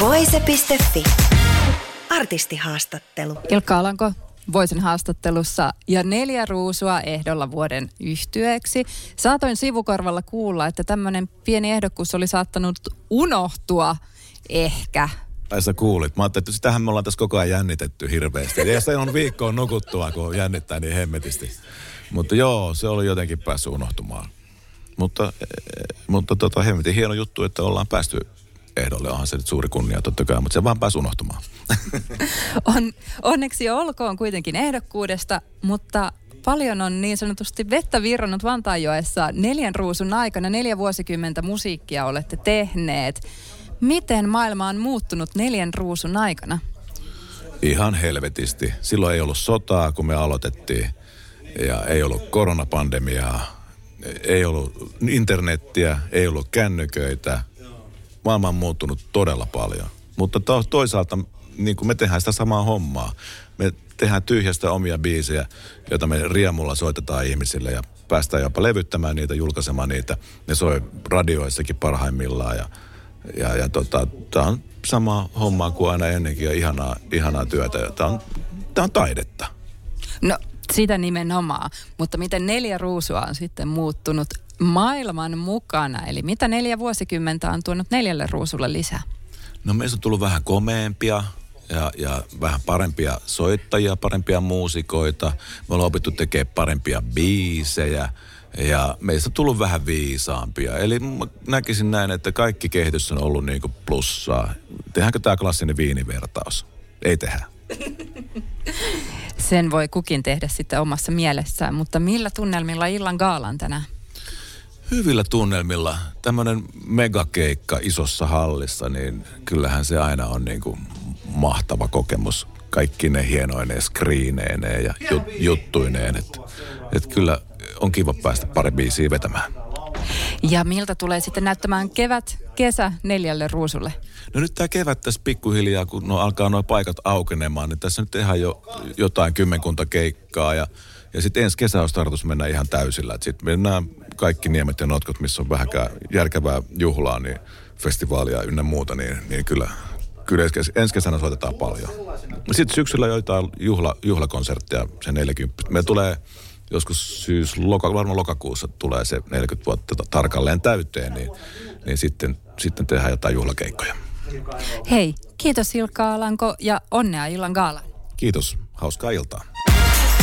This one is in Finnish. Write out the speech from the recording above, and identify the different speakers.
Speaker 1: Voise.fi. Artistihaastattelu.
Speaker 2: Ilkka Alanko Voisin haastattelussa ja neljä ruusua ehdolla vuoden yhtyeeksi. Saatoin sivukorvalla kuulla, että tämmöinen pieni ehdokkuus oli saattanut unohtua ehkä
Speaker 3: tai sä kuulit. Mä ajattelin, että sitähän me ollaan tässä koko ajan jännitetty hirveästi. Ja se on viikkoon nukuttua, kun jännittää niin hemmetisti. Mutta joo, se oli jotenkin päässyt unohtumaan. Mutta, eh, mutta tota, hemmetin hieno juttu, että ollaan päästy ehdolle. Onhan se nyt suuri kunnia totta kai, mutta se vaan pääsi unohtumaan.
Speaker 2: on, onneksi olkoon kuitenkin ehdokkuudesta, mutta paljon on niin sanotusti vettä virrannut Vantaajoessa neljän ruusun aikana. Neljä vuosikymmentä musiikkia olette tehneet. Miten maailma on muuttunut neljän ruusun aikana?
Speaker 3: Ihan helvetisti. Silloin ei ollut sotaa, kun me aloitettiin. Ja ei ollut koronapandemiaa. Ei ollut internettiä, ei ollut kännyköitä. Maailma on muuttunut todella paljon. Mutta to- toisaalta niin kuin me tehdään sitä samaa hommaa. Me tehdään tyhjästä omia biisejä, joita me riemulla soitetaan ihmisille ja päästään jopa levyttämään niitä, julkaisemaan niitä. Ne soi radioissakin parhaimmillaan ja ja, ja tota, tämä on sama homma kuin aina ennenkin ja ihanaa, ihanaa työtä. Tämä on, on taidetta.
Speaker 2: No sitä nimenomaan, mutta miten neljä ruusua on sitten muuttunut maailman mukana? Eli mitä neljä vuosikymmentä on tuonut neljälle ruusulle lisää?
Speaker 3: No meistä on tullut vähän komeempia ja, ja vähän parempia soittajia, parempia muusikoita. Me ollaan opittu tekemään parempia biisejä ja meistä on tullut vähän viisaampia. Eli näkisin näin, että kaikki kehitys on ollut niin kuin plussaa. Tehdäänkö tämä klassinen viinivertaus? Ei tehdä.
Speaker 2: Sen voi kukin tehdä sitten omassa mielessään, mutta millä tunnelmilla illan gaalan tänään?
Speaker 3: Hyvillä tunnelmilla. Tämmöinen megakeikka isossa hallissa, niin kyllähän se aina on niin kuin mahtava kokemus. Kaikki ne hienoineen skriineineen ja jut, juttuineen. Että et kyllä on kiva päästä pari biisiä vetämään.
Speaker 2: Ja miltä tulee sitten näyttämään kevät, kesä neljälle ruusulle?
Speaker 3: No nyt tämä kevät tässä pikkuhiljaa, kun no alkaa nuo paikat aukenemaan, niin tässä nyt tehdään jo jotain kymmenkunta keikkaa ja, ja sitten ensi kesä on tarkoitus mennä ihan täysillä. Sitten mennään kaikki niemet ja notkot, missä on vähäkään järkevää juhlaa, niin festivaalia ynnä muuta, niin, niin kyllä, kyllä ensi kesänä soitetaan paljon. Sitten syksyllä joitain juhla, juhlakonsertteja, se 40. Meillä tulee joskus syys, loka, varmaan lokakuussa tulee se 40 vuotta tarkalleen täyteen, niin, niin sitten, sitten tehdään jotain juhlakeikkoja.
Speaker 2: Hei, kiitos Ilkka Alanko ja onnea illan gaala.
Speaker 3: Kiitos, hauskaa iltaa.